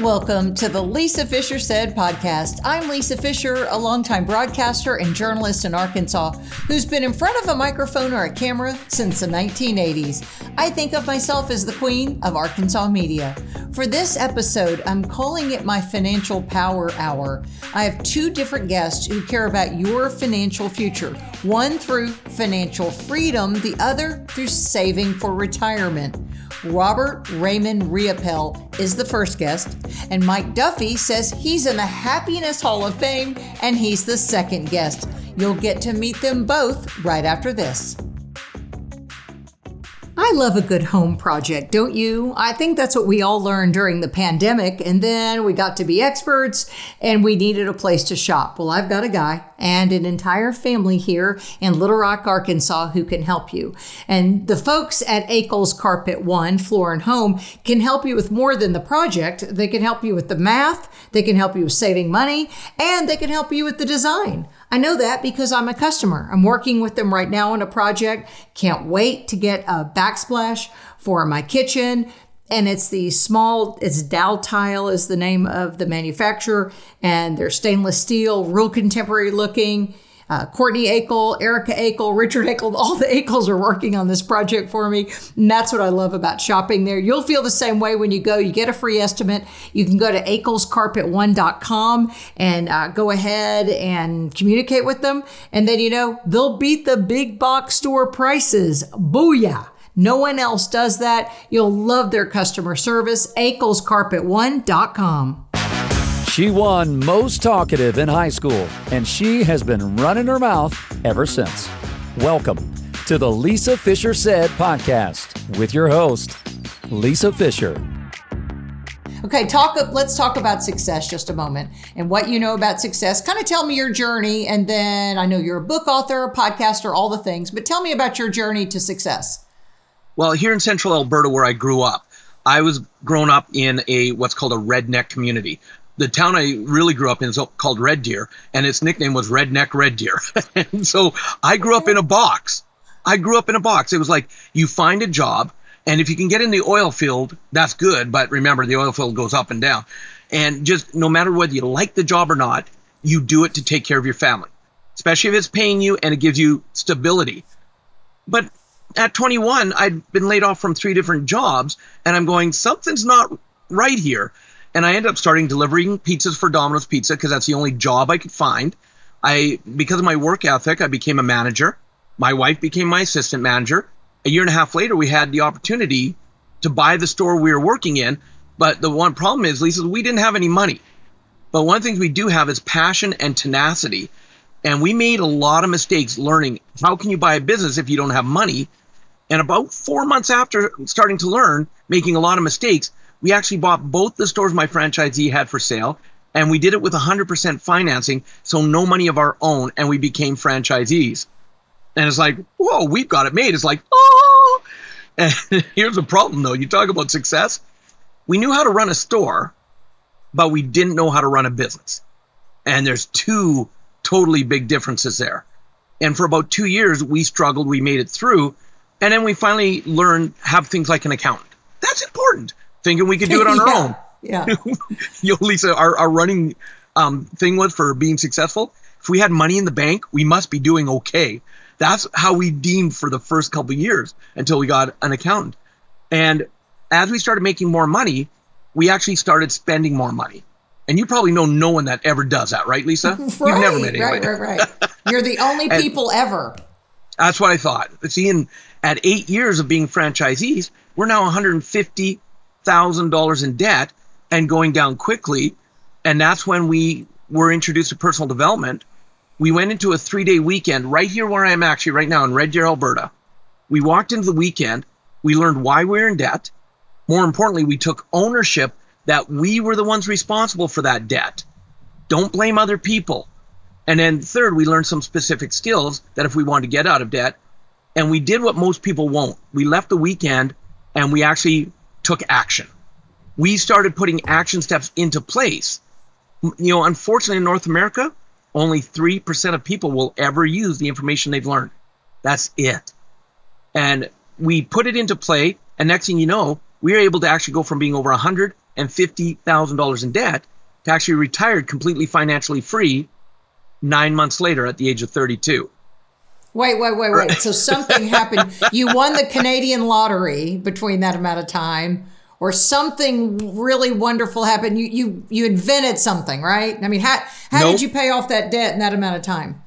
Welcome to the Lisa Fischer Said podcast. I'm Lisa Fischer, a longtime broadcaster and journalist in Arkansas who's been in front of a microphone or a camera since the 1980s. I think of myself as the queen of Arkansas media. For this episode, I'm calling it my Financial Power Hour. I have two different guests who care about your financial future one through financial freedom, the other through saving for retirement. Robert Raymond Riopel is the first guest, and Mike Duffy says he's in the Happiness Hall of Fame and he's the second guest. You'll get to meet them both right after this. I love a good home project, don't you? I think that's what we all learned during the pandemic. And then we got to be experts and we needed a place to shop. Well, I've got a guy and an entire family here in Little Rock, Arkansas who can help you. And the folks at Akel's Carpet One Floor and Home can help you with more than the project. They can help you with the math, they can help you with saving money, and they can help you with the design. I know that because I'm a customer. I'm working with them right now on a project. Can't wait to get a backsplash for my kitchen. And it's the small, it's Daltile is the name of the manufacturer, and they're stainless steel, real contemporary looking uh, Courtney Akel, Erica Akel, Richard Akel, all the Akels are working on this project for me. And that's what I love about shopping there. You'll feel the same way when you go. You get a free estimate. You can go to akelscarpet1.com and uh, go ahead and communicate with them. And then, you know, they'll beat the big box store prices. Booyah. No one else does that. You'll love their customer service. akelscarpet1.com. She won most talkative in high school, and she has been running her mouth ever since. Welcome to the Lisa Fischer Said podcast with your host, Lisa Fischer. Okay, talk. Let's talk about success just a moment and what you know about success. Kind of tell me your journey, and then I know you're a book author, a podcaster, all the things. But tell me about your journey to success. Well, here in Central Alberta, where I grew up, I was grown up in a what's called a redneck community the town I really grew up in is called Red Deer, and its nickname was Redneck Red Deer. and so I grew up in a box. I grew up in a box. It was like you find a job, and if you can get in the oil field, that's good. But remember, the oil field goes up and down. And just no matter whether you like the job or not, you do it to take care of your family, especially if it's paying you and it gives you stability. But at 21, I'd been laid off from three different jobs, and I'm going, something's not right here and I ended up starting delivering pizzas for Domino's Pizza because that's the only job I could find. I because of my work ethic, I became a manager. My wife became my assistant manager. A year and a half later, we had the opportunity to buy the store we were working in. But the one problem is, Lisa, we didn't have any money. But one of the things we do have is passion and tenacity. And we made a lot of mistakes learning how can you buy a business if you don't have money. And about four months after starting to learn, making a lot of mistakes, we actually bought both the stores my franchisee had for sale, and we did it with 100% financing, so no money of our own, and we became franchisees. And it's like, whoa, we've got it made. It's like, oh. And here's the problem, though. You talk about success. We knew how to run a store, but we didn't know how to run a business. And there's two totally big differences there. And for about two years, we struggled. We made it through. And then we finally learned have things like an accountant. That's important thinking we could do it on yeah, our own. Yeah. Yo, Lisa, our, our running um, thing was for being successful. If we had money in the bank, we must be doing okay. That's how we deemed for the first couple years until we got an accountant. And as we started making more money, we actually started spending more money. And you probably know no one that ever does that, right, Lisa? right, You've never met anybody. Right, right, right. You're the only people ever. That's what I thought. See, in, at eight years of being franchisees, we're now 150 thousand dollars in debt and going down quickly. And that's when we were introduced to personal development. We went into a three day weekend right here where I am actually right now in Red Deer, Alberta. We walked into the weekend. We learned why we we're in debt. More importantly, we took ownership that we were the ones responsible for that debt. Don't blame other people. And then third, we learned some specific skills that if we wanted to get out of debt, and we did what most people won't. We left the weekend and we actually took action. We started putting action steps into place. You know, unfortunately, in North America, only 3% of people will ever use the information they've learned. That's it. And we put it into play, and next thing you know, we were able to actually go from being over 100 $250,000 in debt to actually retire completely financially free nine months later at the age of 32. Wait, wait, wait, wait. So something happened. You won the Canadian lottery between that amount of time, or something really wonderful happened. You you you invented something, right? I mean, how how Nope. did you pay off that debt in that amount of time?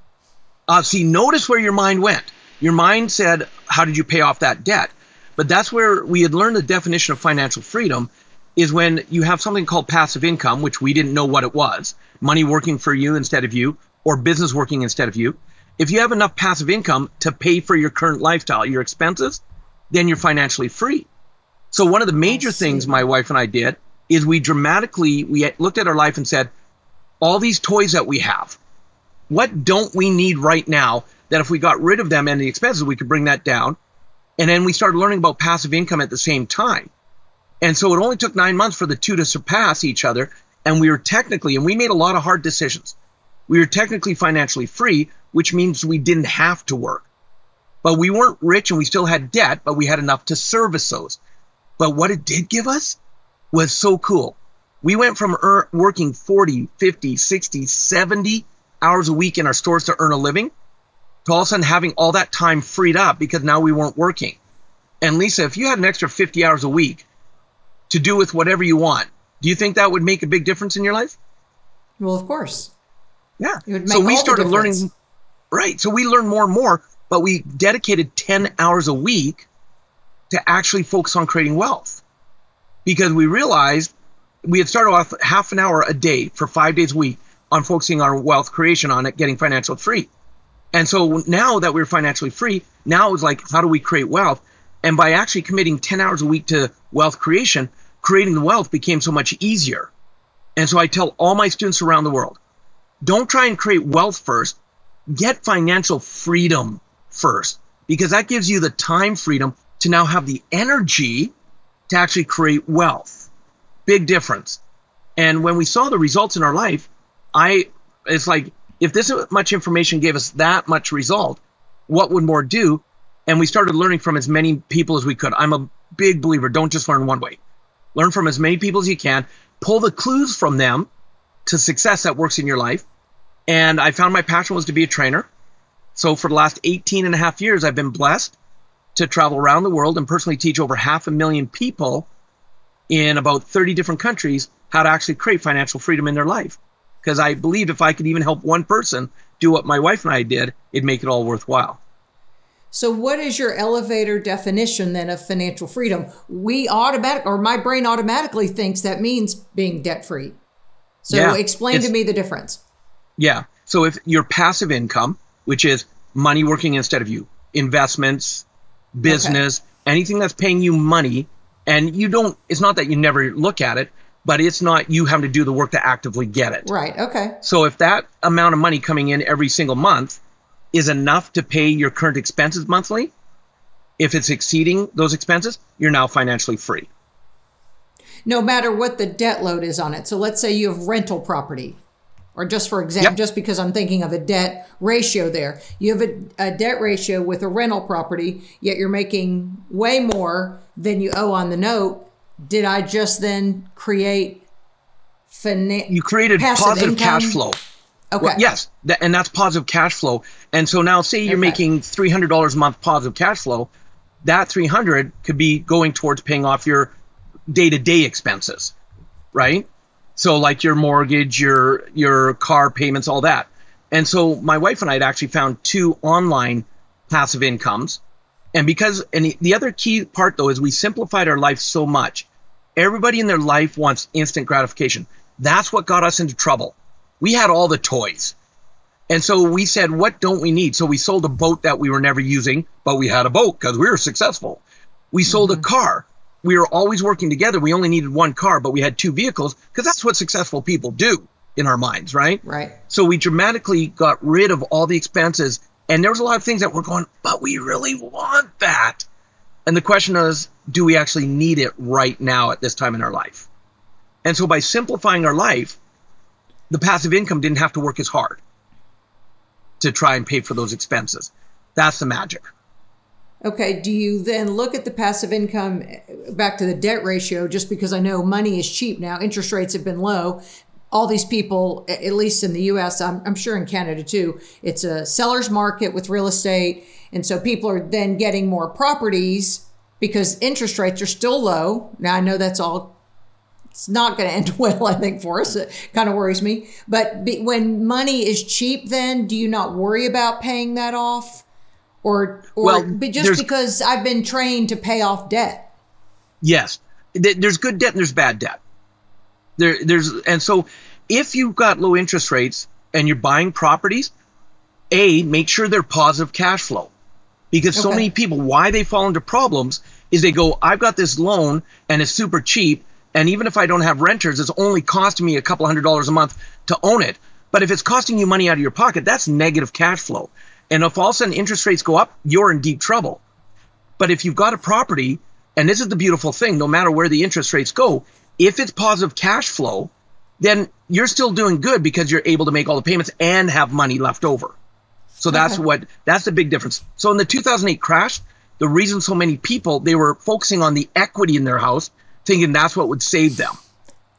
Uh, see, notice where your mind went. Your mind said, How did you pay off that debt? But that's where we had learned the definition of financial freedom is when you have something called passive income, which we didn't know what it was money working for you instead of you, or business working instead of you. If you have enough passive income to pay for your current lifestyle, your expenses, then you're financially free. So one of the major things my wife and I did is we dramatically we looked at our life and said, all these toys that we have, what don't we need right now that if we got rid of them and the expenses, we could bring that down. And then we started learning about passive income at the same time. And so it only took nine months for the two to surpass each other. And we were technically, and we made a lot of hard decisions. We were technically financially free, which means we didn't have to work. But we weren't rich and we still had debt, but we had enough to service those. But what it did give us was so cool. We went from ear- working 40, 50, 60, 70 hours a week in our stores to earn a living to all of a sudden having all that time freed up because now we weren't working. And Lisa, if you had an extra 50 hours a week to do with whatever you want, do you think that would make a big difference in your life? Well, of course. Yeah. It would so we started learning, right. So we learned more and more, but we dedicated 10 hours a week to actually focus on creating wealth because we realized we had started off half an hour a day for five days a week on focusing on wealth creation on it, getting financial free. And so now that we're financially free, now it's like, how do we create wealth? And by actually committing 10 hours a week to wealth creation, creating the wealth became so much easier. And so I tell all my students around the world, don't try and create wealth first. Get financial freedom first, because that gives you the time freedom to now have the energy to actually create wealth. Big difference. And when we saw the results in our life, I, it's like, if this much information gave us that much result, what would more do? And we started learning from as many people as we could. I'm a big believer. Don't just learn one way. Learn from as many people as you can. Pull the clues from them to success that works in your life. And I found my passion was to be a trainer. So for the last 18 and a half years, I've been blessed to travel around the world and personally teach over half a million people in about 30 different countries how to actually create financial freedom in their life. Because I believe if I could even help one person do what my wife and I did, it'd make it all worthwhile. So, what is your elevator definition then of financial freedom? We automatic, or my brain automatically thinks that means being debt free. So, Yeah, explain to me the difference. Yeah. So if your passive income, which is money working instead of you, investments, business, anything that's paying you money, and you don't, it's not that you never look at it, but it's not you having to do the work to actively get it. Right. Okay. So if that amount of money coming in every single month is enough to pay your current expenses monthly, if it's exceeding those expenses, you're now financially free. No matter what the debt load is on it. So, let's say you have rental property, or just for example, Yep. just because I'm thinking of a debt ratio there, you have a, a debt ratio with a rental property, yet you're making way more than you owe on the note. Did I just then create finan- You created positive cash flow. Okay. Well, yes, that, and that's positive cash flow. And so now, say you're Okay. making three hundred dollars a month positive cash flow, that three hundred could be going towards paying off your day-to-day expenses, right? So like your mortgage, your your car payments, all that. And so my wife and I had actually found two online passive incomes. And because and the- the other key part though is we simplified our life so much. Everybody in their life wants instant gratification. That's what got us into trouble. We had all the toys. And so we said, what don't we need? So we sold a boat that we were never using, but we had a boat because we were successful. We sold a mm-hmm. car. We were always working together. We only needed one car, but we had two vehicles because that's what successful people do in our minds, right? Right. So we dramatically got rid of all the expenses. And there was a lot of things that were going, but we really want that. And the question is, do we actually need it right now at this time in our life? And so by simplifying our life, the passive income didn't have to work as hard to try and pay for those expenses. That's the magic. Okay, do you then look at the passive income eh, back to the debt ratio just because I know money is cheap now, interest rates have been low. All these people, at least in the US, I'm, I'm sure in Canada too, it's a seller's market with real estate. And so people are then getting more properties because interest rates are still low. Now, I know that's all it's not going to end well, I think, for us. It kind of worries me. But be, when money is cheap, then do you not worry about paying that off? Or, or well, just because I've been trained to pay off debt? Yes. There's good debt and there's bad debt. There, there's, and so if you've got low interest rates and you're buying properties, A, make sure they're positive cash flow. Because okay. so many people, why they fall into problems is they go, I've got this loan and it's super cheap and even if I don't have renters, it's only costing me a couple hundred dollars a month to own it. But if it's costing you money out of your pocket, that's negative cash flow. And if all of a sudden interest rates go up, you're in deep trouble. But if you've got a property, and this is the beautiful thing, no matter where the interest rates go, if it's positive cash flow, then you're still doing good because you're able to make all the payments and have money left over. So that's okay. what that's the big difference. So in the 2008 crash, the reason so many people they were focusing on the equity in their house thinking that's what would save them.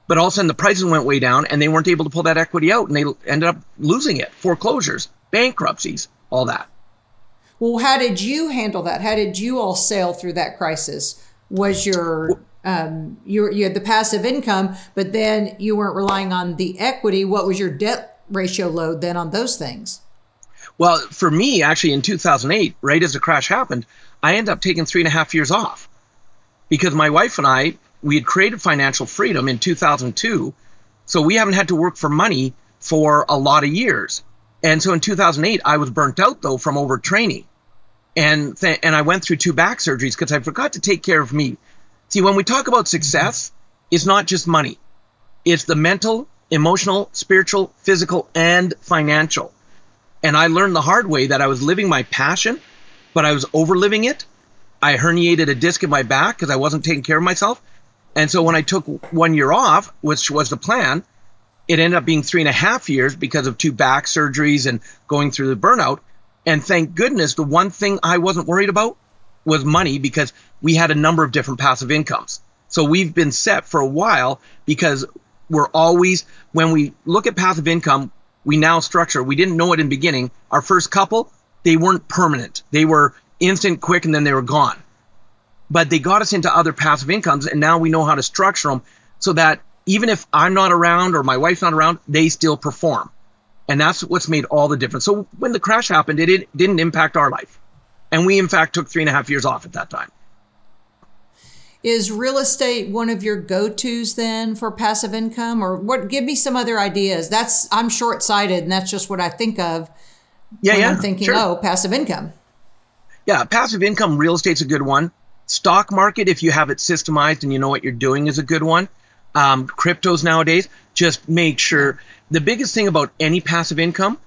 But all of a sudden, the prices went way down, and they weren't able to pull that equity out, and they ended up losing it. Foreclosures, bankruptcies, all that. Well, how did you handle that? How did you all sail through that crisis? Was your um, you, you had the passive income, but then you weren't relying on the equity. What was your debt ratio load then on those things? Well, for me, actually, in 2008, right as the crash happened, I ended up taking three and a half years off because my wife and I we had created financial freedom in 2002, so we haven't had to work for money for a lot of years. And so in 2008, I was burnt out though from overtraining, and th- and I went through two back surgeries because I forgot to take care of me. See, when we talk about success, it's not just money; it's the mental, emotional, spiritual, physical, and financial. And I learned the hard way that I was living my passion, but I was overliving it. I herniated a disc in my back because I wasn't taking care of myself. And so when I took one year off, which was the plan, it ended up being three and a half years because of two back surgeries and going through the burnout. And thank goodness, the one thing I wasn't worried about was money because we had a number of different passive incomes. So we've been set for a while because we're always, when we look at passive income, we now structure, we didn't know it in beginning. Our first couple, they weren't permanent. They were instant, quick, and then they were gone but they got us into other passive incomes and now we know how to structure them so that even if I'm not around or my wife's not around, they still perform. And that's what's made all the difference. So when the crash happened, it, it didn't impact our life. And we, in fact, took three and a half years off at that time. Is real estate one of your go-tos then for passive income, or what? Give me some other ideas. That's I'm short-sighted, and that's just what I think of yeah, when yeah, I'm thinking, sure. oh, passive income. Yeah, passive income, real estate's a good one. Stock market, if you have it systemized and you know what you're doing, is a good one. Um, cryptos nowadays, just make sure. The biggest thing about any passive income,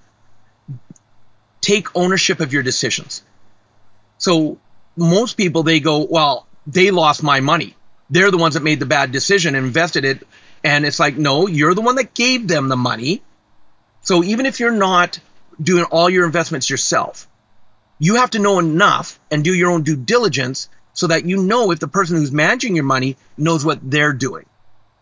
take ownership of your decisions. So most people they go, well, they lost my money. They're the ones that made the bad decision invested it. And it's like, no, you're the one that gave them the money. So even if you're not doing all your investments yourself, you have to know enough and do your own due diligence so that you know if the person who's managing your money knows what they're doing.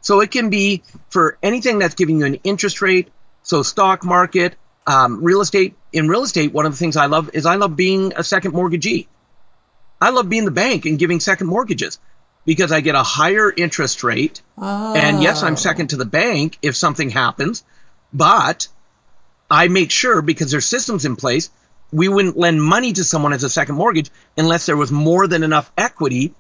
So it can be for anything that's giving you an interest rate. So stock market, um, real estate. In real estate, one of the things I love is I love being a second mortgagee. I love being the bank and giving second mortgages because I get a higher interest rate. Oh. And yes, I'm second to the bank if something happens, but I make sure because there's systems in place we wouldn't lend money to someone as a second mortgage unless there was more than enough equity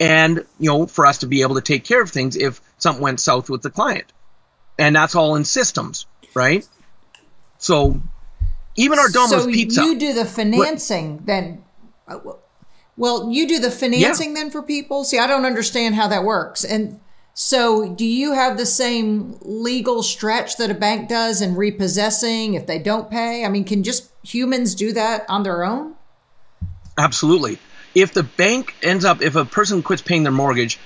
and you know for us to be able to take care of things if something went south with the client and that's all in systems right so even our Domino's so pizza you do the financing what? then well you do the financing yeah. then for people see i don't understand how that works and so, do you have the same legal stretch that a bank does in repossessing if they don't pay? I mean, can just humans do that on their own? Absolutely. If the bank ends up, if a person quits paying their mortgage,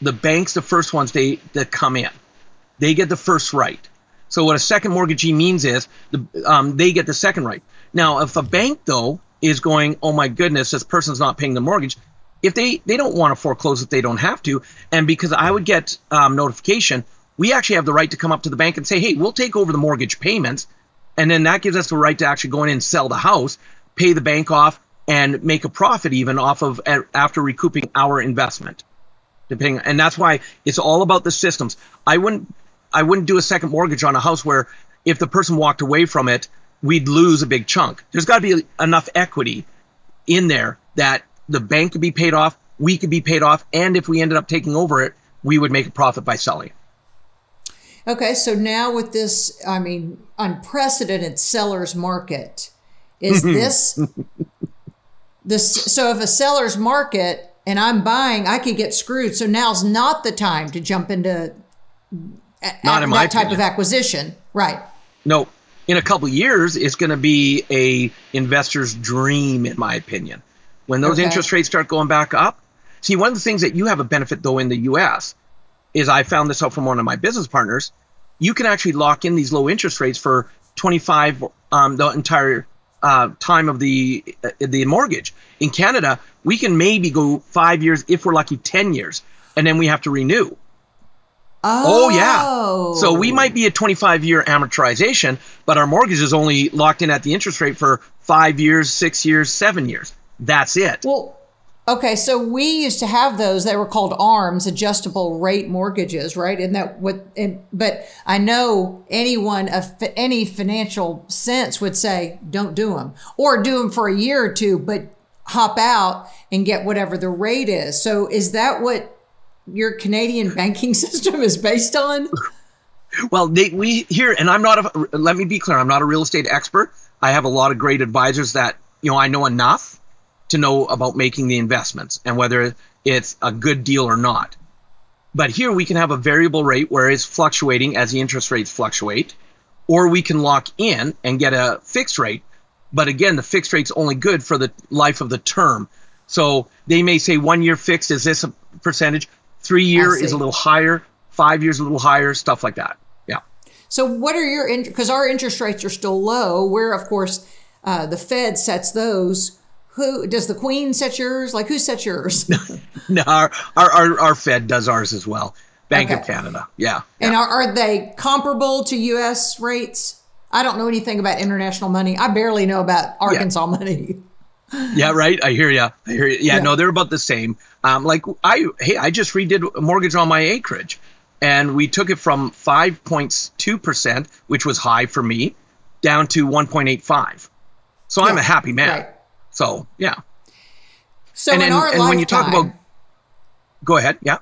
the bank's the first ones they that come in. They get the first right. So what a second mortgagee means is the, um, they get the second right. Now, if a bank though is going, oh my goodness, this person's not paying the mortgage. If they they don't want to foreclose if they don't have to, and because I would get um, notification, we actually have the right to come up to the bank and say, hey, we'll take over the mortgage payments, and then that gives us the right to actually go in and sell the house, pay the bank off, and make a profit even off of after recouping our investment. Depending, and that's why it's all about the systems. I wouldn't I wouldn't do a second mortgage on a house where if the person walked away from it, we'd lose a big chunk. There's got to be enough equity in there that the bank could be paid off, we could be paid off, and if we ended up taking over it, we would make a profit by selling. Okay, so now with this, I mean, unprecedented seller's market, is this this? So if a seller's market and I'm buying, I could get screwed. So now's not the time to jump into not in my that type opinion. of acquisition, right? No, in a couple years, it's going to be a investor's dream, in my opinion. When those Okay. interest rates start going back up, see, one of the things that you have a benefit though in the U.S. is I found this out from one of my business partners. You can actually lock in these low interest rates for 25 um, the entire uh, time of the uh, the mortgage. In Canada, we can maybe go five years if we're lucky, 10 years, and then we have to renew. Oh, Oh yeah. So we might be a 25 year amortization, but our mortgage is only locked in at the interest rate for five years, six years, seven years. That's it. Well, okay, so we used to have those. They were called ARMs, adjustable rate mortgages, right? And that what? And, but I know anyone of any financial sense would say, don't do them, or do them for a year or two, but hop out and get whatever the rate is. So is that what your Canadian banking system is based on? Well, we here, and I'm not a. Let me be clear. I'm not a real estate expert. I have a lot of great advisors that you know I know enough to know about making the investments and whether it's a good deal or not. But here we can have a variable rate where it's fluctuating as the interest rates fluctuate, or we can lock in and get a fixed rate. But again, the fixed rate's only good for the life of the term. So they may say one year fixed is this a percentage, three year is a little higher, five years a little higher, stuff like that. Yeah. So what are your because our interest rates are still low? Where of course uh, the Fed sets those. Who does the Queen set yours? Like who sets yours? No, our, our, our, Fed does ours as well. Bank of Canada. Yeah. And are, are they comparable to U.S. rates? I don't know anything about international money. I barely know about Arkansas money. Yeah, right. I hear you. I hear you. Yeah, Yeah. no, they're about the same. Um, like I, hey, I just redid a mortgage on my acreage, and we took it from 5.2 percent, which was high for me, down to 1.85. So I'm a happy man. right. So yeah. So and in then, our and lifetime, when you talk about, go ahead. Yeah.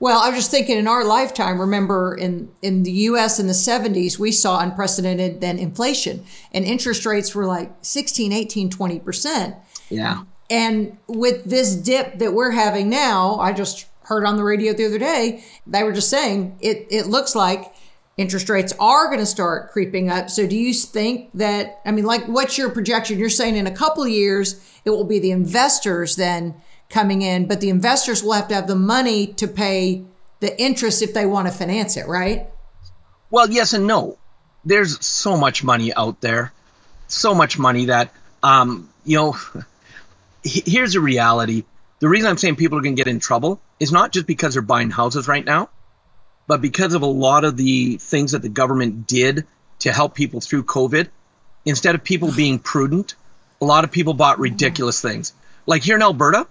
well, I was just thinking in our lifetime. Remember, in in the U.S. in the '70s, we saw unprecedented then inflation, and interest rates were like 16, 18, 20 percent. Yeah. And with this dip that we're having now, I just heard on the radio the other day, they were just saying it, it looks like interest rates are going to start creeping up. So do you think that, I mean, like, what's your projection? You're saying in a couple of years, it will be the investors then coming in, but the investors will have to have the money to pay the interest if they want to finance it, right? Well, yes and no. There's so much money out there, so much money that, um, you know, here's the reality. The reason I'm saying people are going to get in trouble is not just because they're buying houses right now, but because of a lot of the things that the government did to help people through COVID. Instead of people being prudent, a lot of people bought ridiculous things. Like here in Alberta,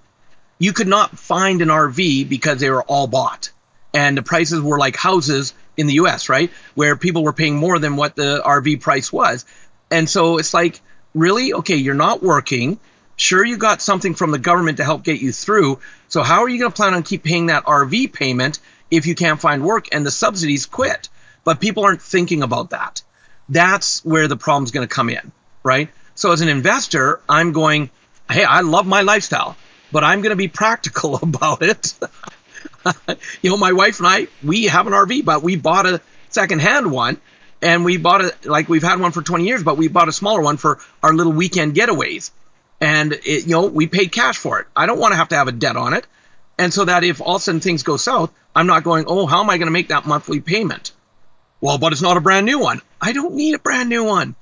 you could not find an RV because they were all bought. And the prices were like houses in the US, right? Where people were paying more than what the RV price was. And so it's like, really? Okay, you're not working. Sure, you got something from the government to help get you through. So how are you going to plan on keep paying that RV payment if you can't find work and the subsidies quit? But people aren't thinking about that. That's where the problem's going to come in, right? So as an investor, I'm going, hey, I love my lifestyle, but I'm going to be practical about it. you know, my wife and I, we have an RV, but we bought a secondhand one and we bought it like we've had one for 20 years, but we bought a smaller one for our little weekend getaways. And it, you know, we paid cash for it. I don't want to have to have a debt on it. And so that if all of a sudden things go south, I'm not going, oh, how am I going to make that monthly payment? Well, but it's not a brand new one. I don't need a brand new one.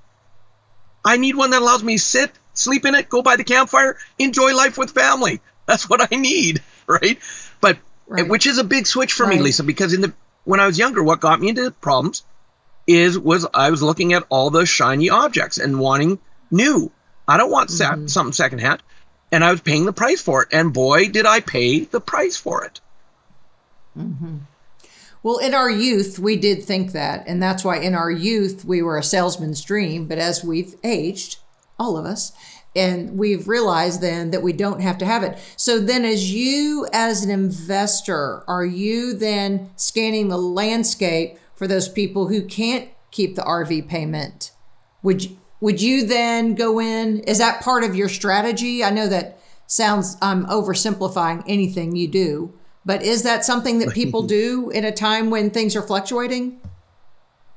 I need one that allows me to sit, sleep in it, go by the campfire, enjoy life with family. That's what I need, right? But right. which is a big switch for right. me, Lisa, because in the when I was younger, what got me into problems is was I was looking at all the shiny objects and wanting new. I don't want mm-hmm. something secondhand, and I was paying the price for it. And boy, did I pay the price for it. Mm-hmm. Well, in our youth, we did think that. And that's why in our youth, we were a salesman's dream. But as we've aged, all of us, and we've realized then that we don't have to have it. So then, as you, as an investor, are you then scanning the landscape for those people who can't keep the RV payment? Would you, would you then go in? Is that part of your strategy? I know that sounds I'm oversimplifying anything you do, but is that something that people do in a time when things are fluctuating?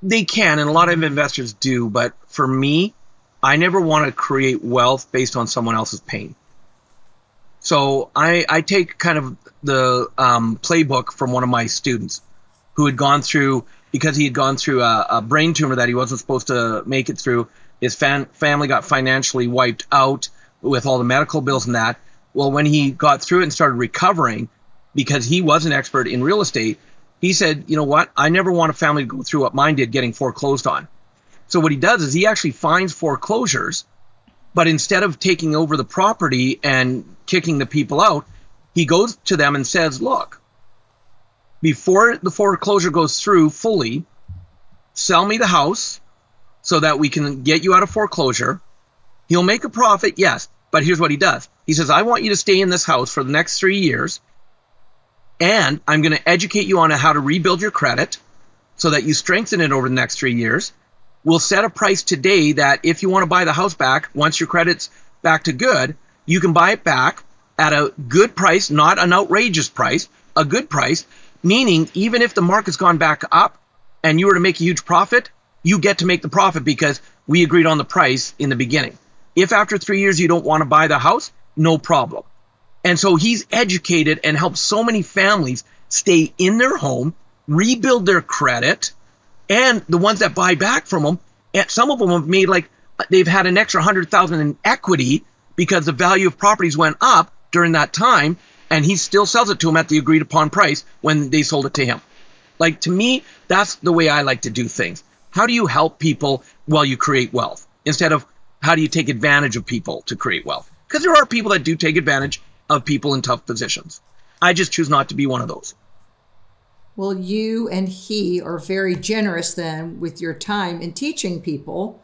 They can, and a lot of investors do. But for me, I never want to create wealth based on someone else's pain. So I, I take kind of the um, playbook from one of my students who had gone through, because he had gone through a, a brain tumor that he wasn't supposed to make it through. His family got financially wiped out with all the medical bills and that. Well, when he got through it and started recovering, because he was an expert in real estate, he said, you know what? I never want a family to go through what mine did getting foreclosed on. So what he does is he actually finds foreclosures, but instead of taking over the property and kicking the people out, he goes to them and says, look, before the foreclosure goes through fully, sell me the house so that we can get you out of foreclosure. He'll make a profit, yes, but here's what he does. He says, I want you to stay in this house for the next three years and I'm going to educate you on how to rebuild your credit so that you strengthen it over the next three years. We'll set a price today that if you want to buy the house back, once your credit's back to good, you can buy it back at a good price, not an outrageous price, a good price, meaning even if the market's gone back up and you were to make a huge profit, you get to make the profit because we agreed on the price in the beginning. If after three years you don't want to buy the house, no problem. And so he's educated and helped so many families stay in their home, rebuild their credit, and the ones that buy back from him, and some of them have made like they've had an extra hundred thousand in equity because the value of properties went up during that time, and he still sells it to them at the agreed upon price when they sold it to him. Like to me, that's the way I like to do things. How do you help people while you create wealth instead of how do you take advantage of people to create wealth? Because there are people that do take advantage of people in tough positions. I just choose not to be one of those. Well, you and he are very generous then with your time in teaching people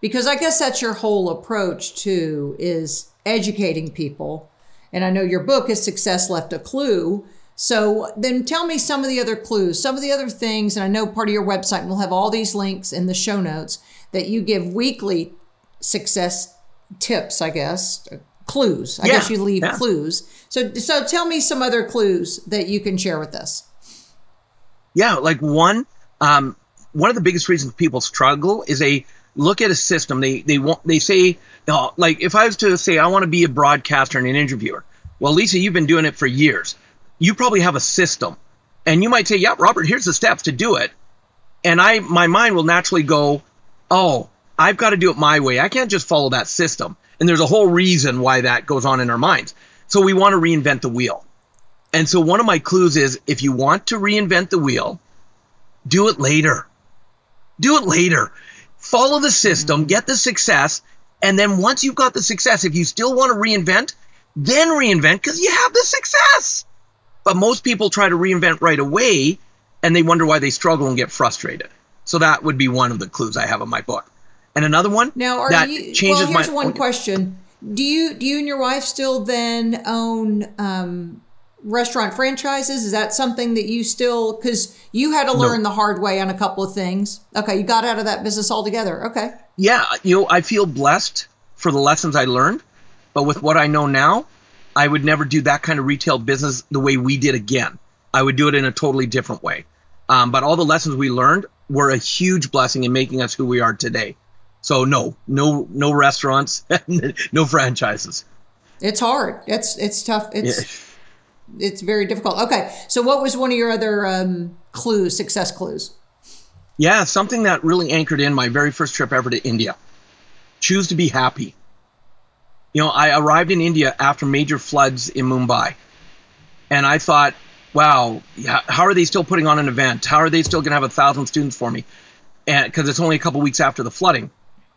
because I guess that's your whole approach too is educating people. And I know your book is Success Left a Clue. So then tell me some of the other clues, some of the other things, and I know part of your website, and we'll have all these links in the show notes that you give weekly success tips, I guess, clues. I yeah, guess you leave yeah. clues. So so tell me some other clues that you can share with us. Yeah, like one um, one of the biggest reasons people struggle is they look at a system. They they want they say oh, like if I was to say I want to be a broadcaster and an interviewer. Well, Lisa, you've been doing it for years. You probably have a system. And you might say, "Yeah, Robert, here's the steps to do it." And I my mind will naturally go, "Oh, I've got to do it my way. I can't just follow that system." And there's a whole reason why that goes on in our minds. So we want to reinvent the wheel. And so one of my clues is if you want to reinvent the wheel, do it later. Do it later. Follow the system, mm-hmm. get the success, and then once you've got the success, if you still want to reinvent, then reinvent because you have the success. But most people try to reinvent right away and they wonder why they struggle and get frustrated. So that would be one of the clues I have in my book. And another one now are that you, changes well, here's my one question. Do you do you and your wife still then own um, restaurant franchises? Is that something that you still because you had to learn no. the hard way on a couple of things? Okay, you got out of that business altogether. Okay. Yeah, you know, I feel blessed for the lessons I learned, but with what I know now, I would never do that kind of retail business the way we did again. I would do it in a totally different way. Um, but all the lessons we learned were a huge blessing in making us who we are today. So no, no, no restaurants, no franchises. It's hard. It's it's tough. It's yeah. it's very difficult. Okay, so what was one of your other um, clues, success clues? Yeah, something that really anchored in my very first trip ever to India. Choose to be happy. You know, I arrived in India after major floods in Mumbai, and I thought, wow, how are they still putting on an event? How are they still going to have a thousand students for me? And because it's only a couple weeks after the flooding,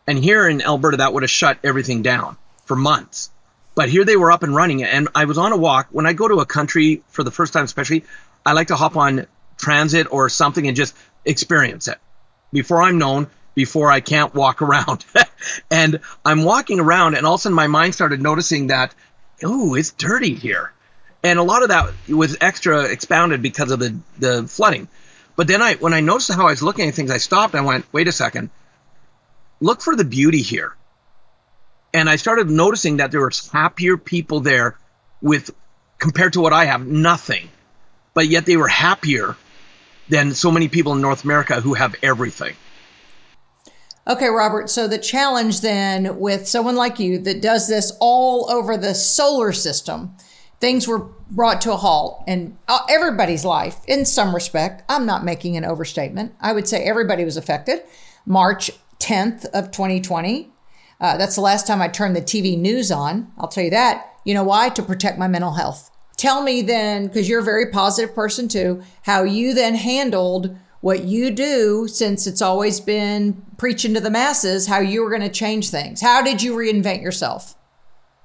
and here in Alberta, that would have shut everything down for months. But here they were up and running, and I was on a walk. When I go to a country for the first time, especially, I like to hop on transit or something and just experience it before I'm known, before I can't walk around. and I'm walking around, and all of a sudden my mind started noticing that, oh, it's dirty here. And a lot of that was extra expounded because of the, the flooding. But then I, when I noticed how I was looking at things, I stopped. I went, wait a second. Look for the beauty here. And I started noticing that there were happier people there with, compared to what I have, nothing. But yet they were happier than so many people in North America who have everything. Okay, Robert. So the challenge then with someone like you that does this all over the solar system, things were brought to a halt and uh, everybody's life in some respect. I'm not making an overstatement. I would say everybody was affected. March 10th of 2020. Uh, that's the last time I turned the TV news on. I'll tell you that. You know why? To protect my mental health tell me then, because you're a very positive person too, how you then handled what you do since it's always been preaching to the masses, how you were going to change things. How did you reinvent yourself?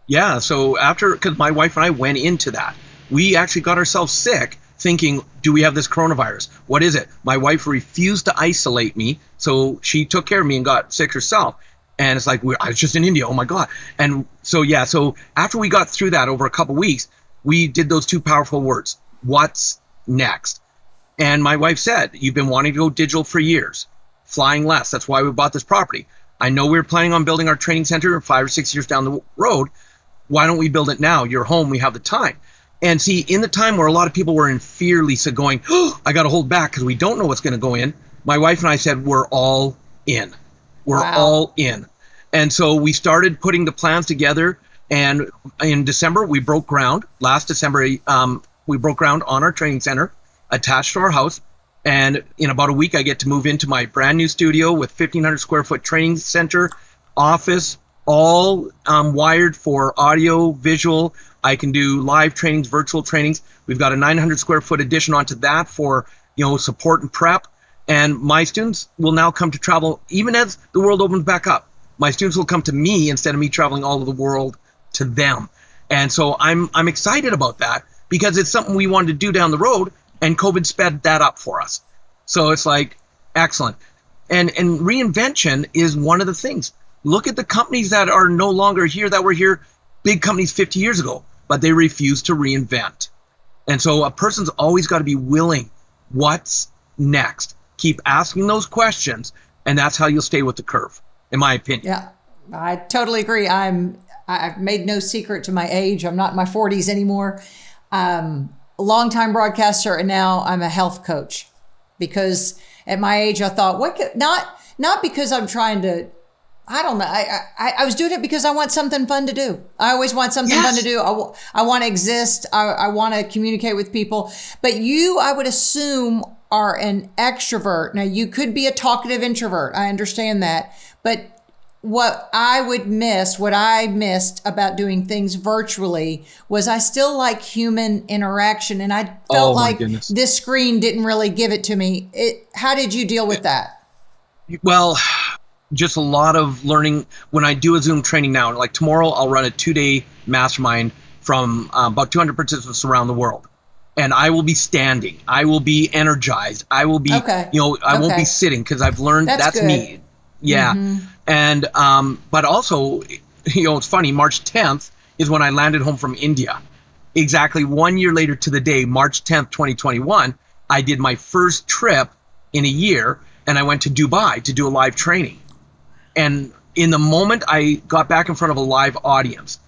Yeah, so after, because my wife and I went into that, we actually got ourselves sick thinking, do we have this coronavirus? What is it? My wife refused to isolate me, so she took care of me and got sick herself. And it's like, I was just in India. Oh my God. And so, yeah, so after we got through that over a couple weeks, we did those two powerful words what's next? And my wife said, You've been wanting to go digital for years, flying less. That's why we bought this property. I know we are planning on building our training center five or six years down the road. Why don't we build it now? You're home, we have the time. And see, in the time where a lot of people were in fear, Lisa, going, oh, I got to hold back because we don't know what's going to go in, my wife and I said, We're all in. We're wow. all in. And so we started putting the plans together and in December, we broke ground. Last December, um, we broke ground on our training center attached to our house. And in about a week, I get to move into my brand new studio with 1,500 square foot training center, office, all um, wired for audio, visual. I can do live trainings, virtual trainings. We've got a 900 square foot addition onto that for you know support and prep. And my students will now come to travel even as the world opens back up. My students will come to me instead of me traveling all over the world to them. And so I'm I'm excited about that because it's something we wanted to do down the road and COVID sped that up for us. So it's like excellent. And and reinvention is one of the things. Look at the companies that are no longer here that were here big companies 50 years ago, but they refuse to reinvent. And so a person's always got to be willing what's next. Keep asking those questions and that's how you'll stay with the curve in my opinion. Yeah. I totally agree. I'm I've made no secret to my age. I'm not in my 40s anymore. Um, longtime broadcaster, and now I'm a health coach because at my age I thought, what? Could, not not because I'm trying to. I don't know. I, I, I was doing it because I want something fun to do. I always want something yes. fun to do. I, I want to exist. I, I want to communicate with people. But you, I would assume, are an extrovert. Now, you could be a talkative introvert. I understand that. But what I would miss, what I missed about doing things virtually was I still like human interaction. And I felt oh, like goodness. this screen didn't really give it to me. It, how did you deal with that? Well, just a lot of learning. When I do a Zoom training now, like tomorrow, I'll run a two day mastermind from um, about 200 participants around the world. And I will be standing. I will be energized. I will be, okay. you know, I okay. won't be sitting because I've learned that's, that's me. Yeah. Mm-hmm. And um, but also, you know, it's funny. March 10th is when I landed home from India. Exactly one year later to the day, March 10th, 2021, I did my first trip in a year, and I went to Dubai to do a live training. And in the moment I got back in front of a live audience,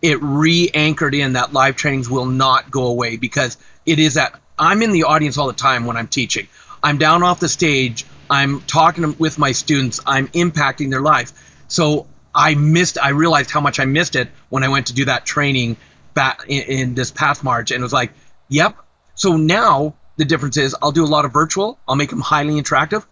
it re-anchored in that live trainings will not go away because it is that I'm in the audience all the time when I'm teaching. I'm down off the stage I'm talking with my students, I'm impacting their life. So I missed, I realized how much I missed it when I went to do that training back in, in this past March. And it was like, yep. So now the difference is I'll do a lot of virtual, I'll make them highly attractive,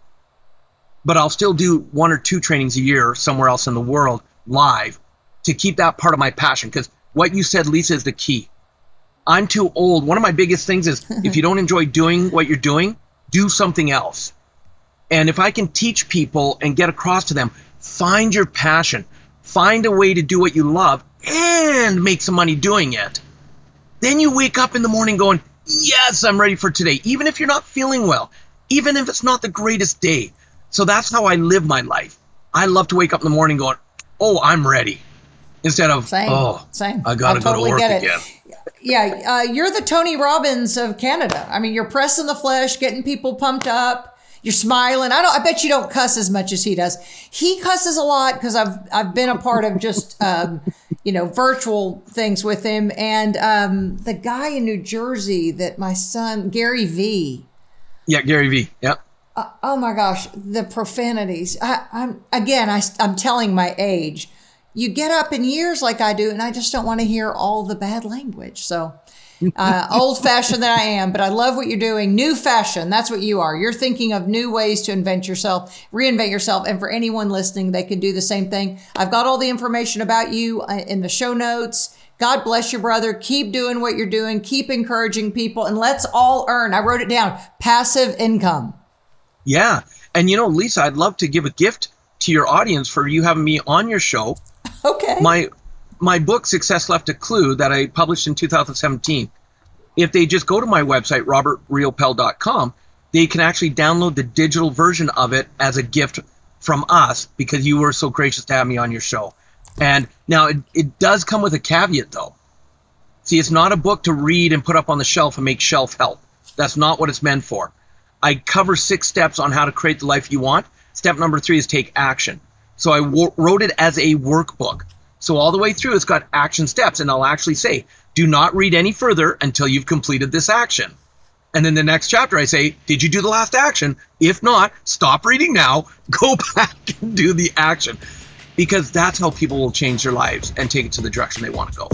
but I'll still do one or two trainings a year somewhere else in the world live to keep that part of my passion. Because what you said, Lisa, is the key. I'm too old. One of my biggest things is if you don't enjoy doing what you're doing, do something else. And if I can teach people and get across to them, find your passion, find a way to do what you love and make some money doing it. Then you wake up in the morning going, Yes, I'm ready for today, even if you're not feeling well, even if it's not the greatest day. So that's how I live my life. I love to wake up in the morning going, Oh, I'm ready. Instead of, Same. Oh, Same. I got to go totally to work get it. again. Yeah, uh, you're the Tony Robbins of Canada. I mean, you're pressing the flesh, getting people pumped up. You're smiling. I don't. I bet you don't cuss as much as he does. He cusses a lot because I've I've been a part of just um, you know virtual things with him. And um, the guy in New Jersey that my son Gary V. Yeah, Gary Vee. Yep. Uh, oh my gosh, the profanities. I, I'm again. I, I'm telling my age. You get up in years like I do, and I just don't want to hear all the bad language. So, uh, old fashioned that I am, but I love what you're doing. New fashion. That's what you are. You're thinking of new ways to invent yourself, reinvent yourself. And for anyone listening, they can do the same thing. I've got all the information about you uh, in the show notes. God bless you, brother. Keep doing what you're doing. Keep encouraging people, and let's all earn. I wrote it down passive income. Yeah. And you know, Lisa, I'd love to give a gift to your audience for you having me on your show. Okay. My my book Success Left a Clue that I published in 2017. If they just go to my website robertriopel.com, they can actually download the digital version of it as a gift from us because you were so gracious to have me on your show. And now it, it does come with a caveat though. See, it's not a book to read and put up on the shelf and make shelf help. That's not what it's meant for. I cover six steps on how to create the life you want. Step number three is take action. So I w- wrote it as a workbook. So all the way through, it's got action steps, and I'll actually say, do not read any further until you've completed this action. And then the next chapter, I say, did you do the last action? If not, stop reading now, go back and do the action. Because that's how people will change their lives and take it to the direction they want to go.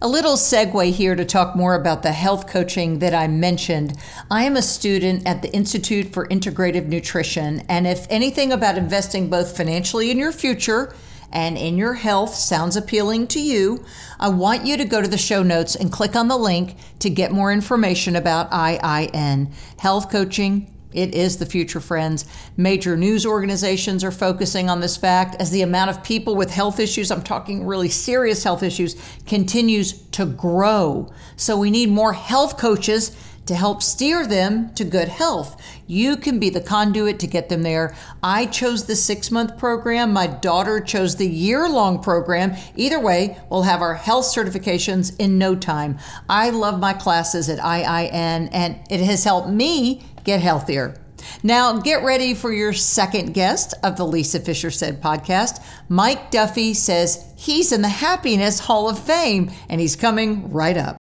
A little segue here to talk more about the health coaching that I mentioned. I am a student at the Institute for Integrative Nutrition, and if anything about investing both financially in your future and in your health sounds appealing to you, I want you to go to the show notes and click on the link to get more information about IIN. Health coaching it is the future, friends. Major news organizations are focusing on this fact as the amount of people with health issues, I'm talking really serious health issues, continues to grow. So we need more health coaches to help steer them to good health. You can be the conduit to get them there. I chose the six month program. My daughter chose the year long program. Either way, we'll have our health certifications in no time. I love my classes at IIN, and it has helped me get healthier. Now, get ready for your second guest of the Lisa Fischer Said podcast. Mike Duffy says he's in the Happiness Hall of Fame, and he's coming right up.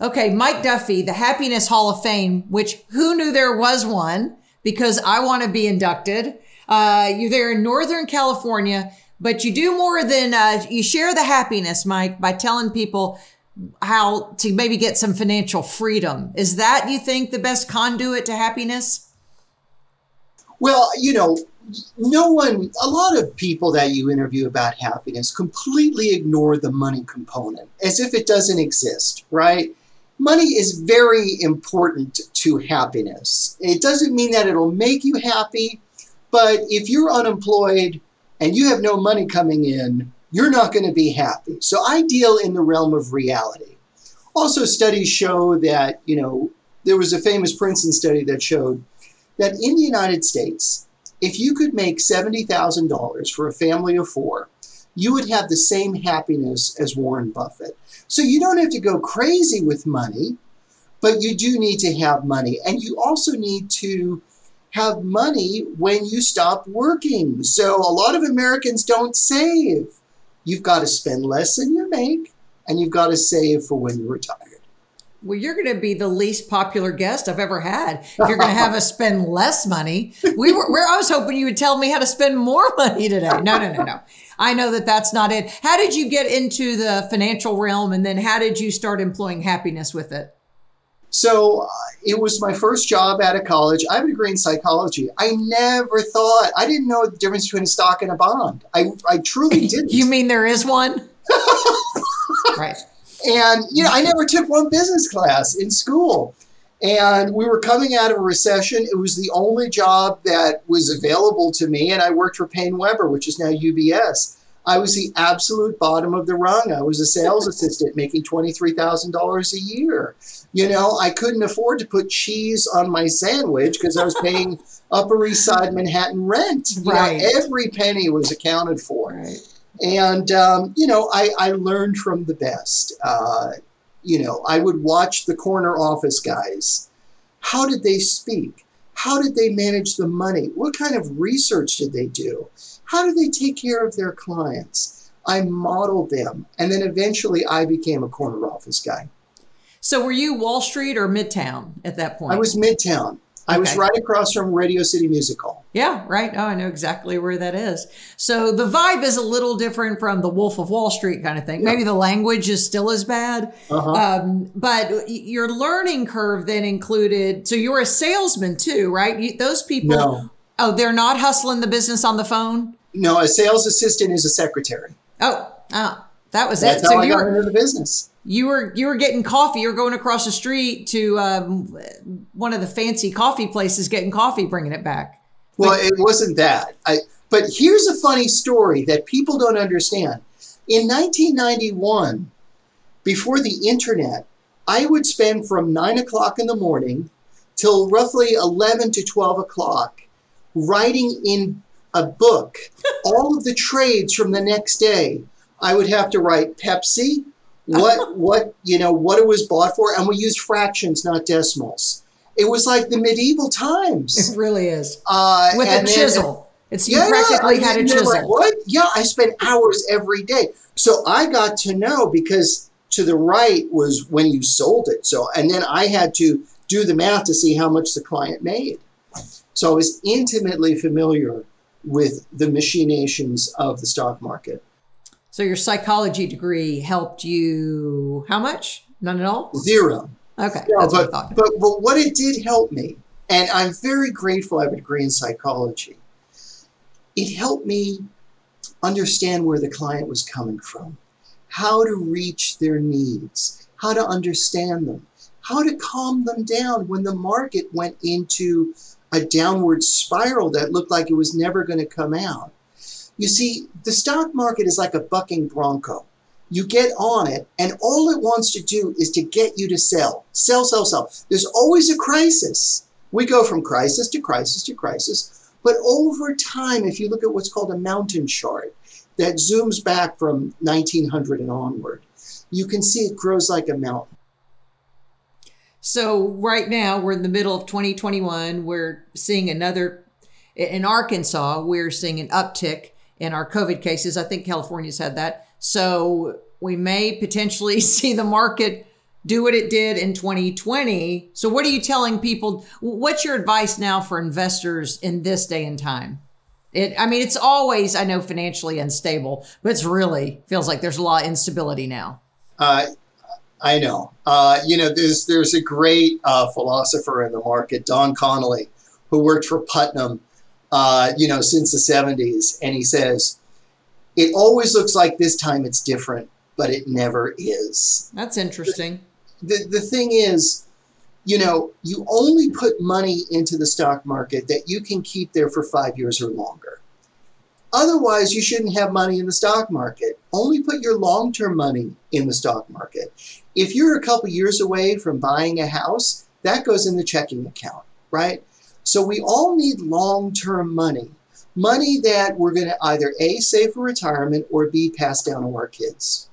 Okay, Mike Duffy, the Happiness Hall of Fame, which who knew there was one because I want to be inducted. Uh, you're there in Northern California, but you do more than uh, you share the happiness, Mike, by telling people how to maybe get some financial freedom. Is that, you think, the best conduit to happiness? Well, you know, no one, a lot of people that you interview about happiness completely ignore the money component as if it doesn't exist, right? Money is very important to happiness. It doesn't mean that it'll make you happy, but if you're unemployed and you have no money coming in, you're not going to be happy. So I deal in the realm of reality. Also, studies show that, you know, there was a famous Princeton study that showed that in the United States, if you could make $70,000 for a family of four, you would have the same happiness as Warren Buffett. So you don't have to go crazy with money, but you do need to have money. And you also need to have money when you stop working. So a lot of Americans don't save. You've got to spend less than you make, and you've got to save for when you retire. Well, you're going to be the least popular guest I've ever had. If you're going to have us spend less money, we were. I was hoping you would tell me how to spend more money today. No, no, no, no. I know that that's not it. How did you get into the financial realm, and then how did you start employing happiness with it? So uh, it was my first job out of college. I have a degree in psychology. I never thought, I didn't know the difference between a stock and a bond. I, I truly didn't. you mean there is one? right. And, you know, I never took one business class in school. And we were coming out of a recession. It was the only job that was available to me. And I worked for PaineWebber, which is now UBS. I was the absolute bottom of the rung. I was a sales assistant making $23,000 a year. You know, I couldn't afford to put cheese on my sandwich because I was paying Upper East Side Manhattan rent. Right. Know, every penny was accounted for. Right. And, um, you know, I, I learned from the best. Uh, you know, I would watch the corner office guys. How did they speak? How did they manage the money? What kind of research did they do? How do they take care of their clients? I modeled them. And then eventually I became a corner office guy. So were you Wall Street or Midtown at that point? I was Midtown. I was right across from Radio City Music Hall. Yeah, right. Oh, I know exactly where that is. So the vibe is a little different from the Wolf of Wall Street kind of thing. Maybe the language is still as bad. Uh-huh. Um, but your learning curve then included, so you're a salesman too, right? You, those people, No. oh, they're not hustling the business on the phone? No, a sales assistant is a secretary. Oh, oh that was That's it. how So I you got were, into the business. You were you were getting coffee. You were going across the street to um, one of the fancy coffee places, getting coffee, bringing it back. Well, it wasn't that. I, but here's a funny story that people don't understand. In 1991, before the internet, I would spend from 9 o'clock in the morning till roughly 11 to 12 o'clock writing in a book all of the trades from the next day. I would have to write Pepsi, what what you know what it was bought for, and we used fractions, not decimals. It was like the medieval times. It really is Uh, with a then- chisel. It's you yeah, practically had a chisel. Like, what? Yeah, I spent hours every day. So I got to know because to the right was when you sold it. So and then I had to do the math to see how much the client made. So I was intimately familiar with the machinations of the stock market. So your psychology degree helped you how much? None at all? Zero. Okay. No, that's what I thought. but but what it did help me, and I'm very grateful I have a degree in psychology. It helped me understand where the client was coming from, how to reach their needs, how to understand them, how to calm them down when the market went into a downward spiral that looked like it was never going to come out. You see, the stock market is like a bucking bronco. You get on it, and all it wants to do is to get you to sell. Sell, sell, sell. There's always a crisis. We go from crisis to crisis to crisis. But over time, if you look at what's called a mountain chart that zooms back from 1900 and onward, you can see it grows like a mountain. So right now we're in the middle of 2021. We're seeing another in Arkansas. We're seeing an uptick in our COVID cases. I think California's had that. So we may potentially see the market do what it did in 2020. So what are you telling people? What's your advice now for investors in this day and time? It, I mean, it's always, I know, financially unstable, but it's really feels like there's a lot of instability now. Uh, I know. Uh, you know, there's there's a great uh, philosopher in the market, Don Connolly, who worked for Putnam, uh, you know, since the 70s, and he says, "It always looks like this time it's different, but it never is." That's interesting. The the thing is, you know, you only put money into the stock market that you can keep there for five years or longer. Otherwise, you shouldn't have money in the stock market. Only put your long term money in the stock market. If you're a couple years away from buying a house, that goes in the checking account, right? So we all need long term money. Money that we're going to either A, save for retirement or B, pass down to our kids.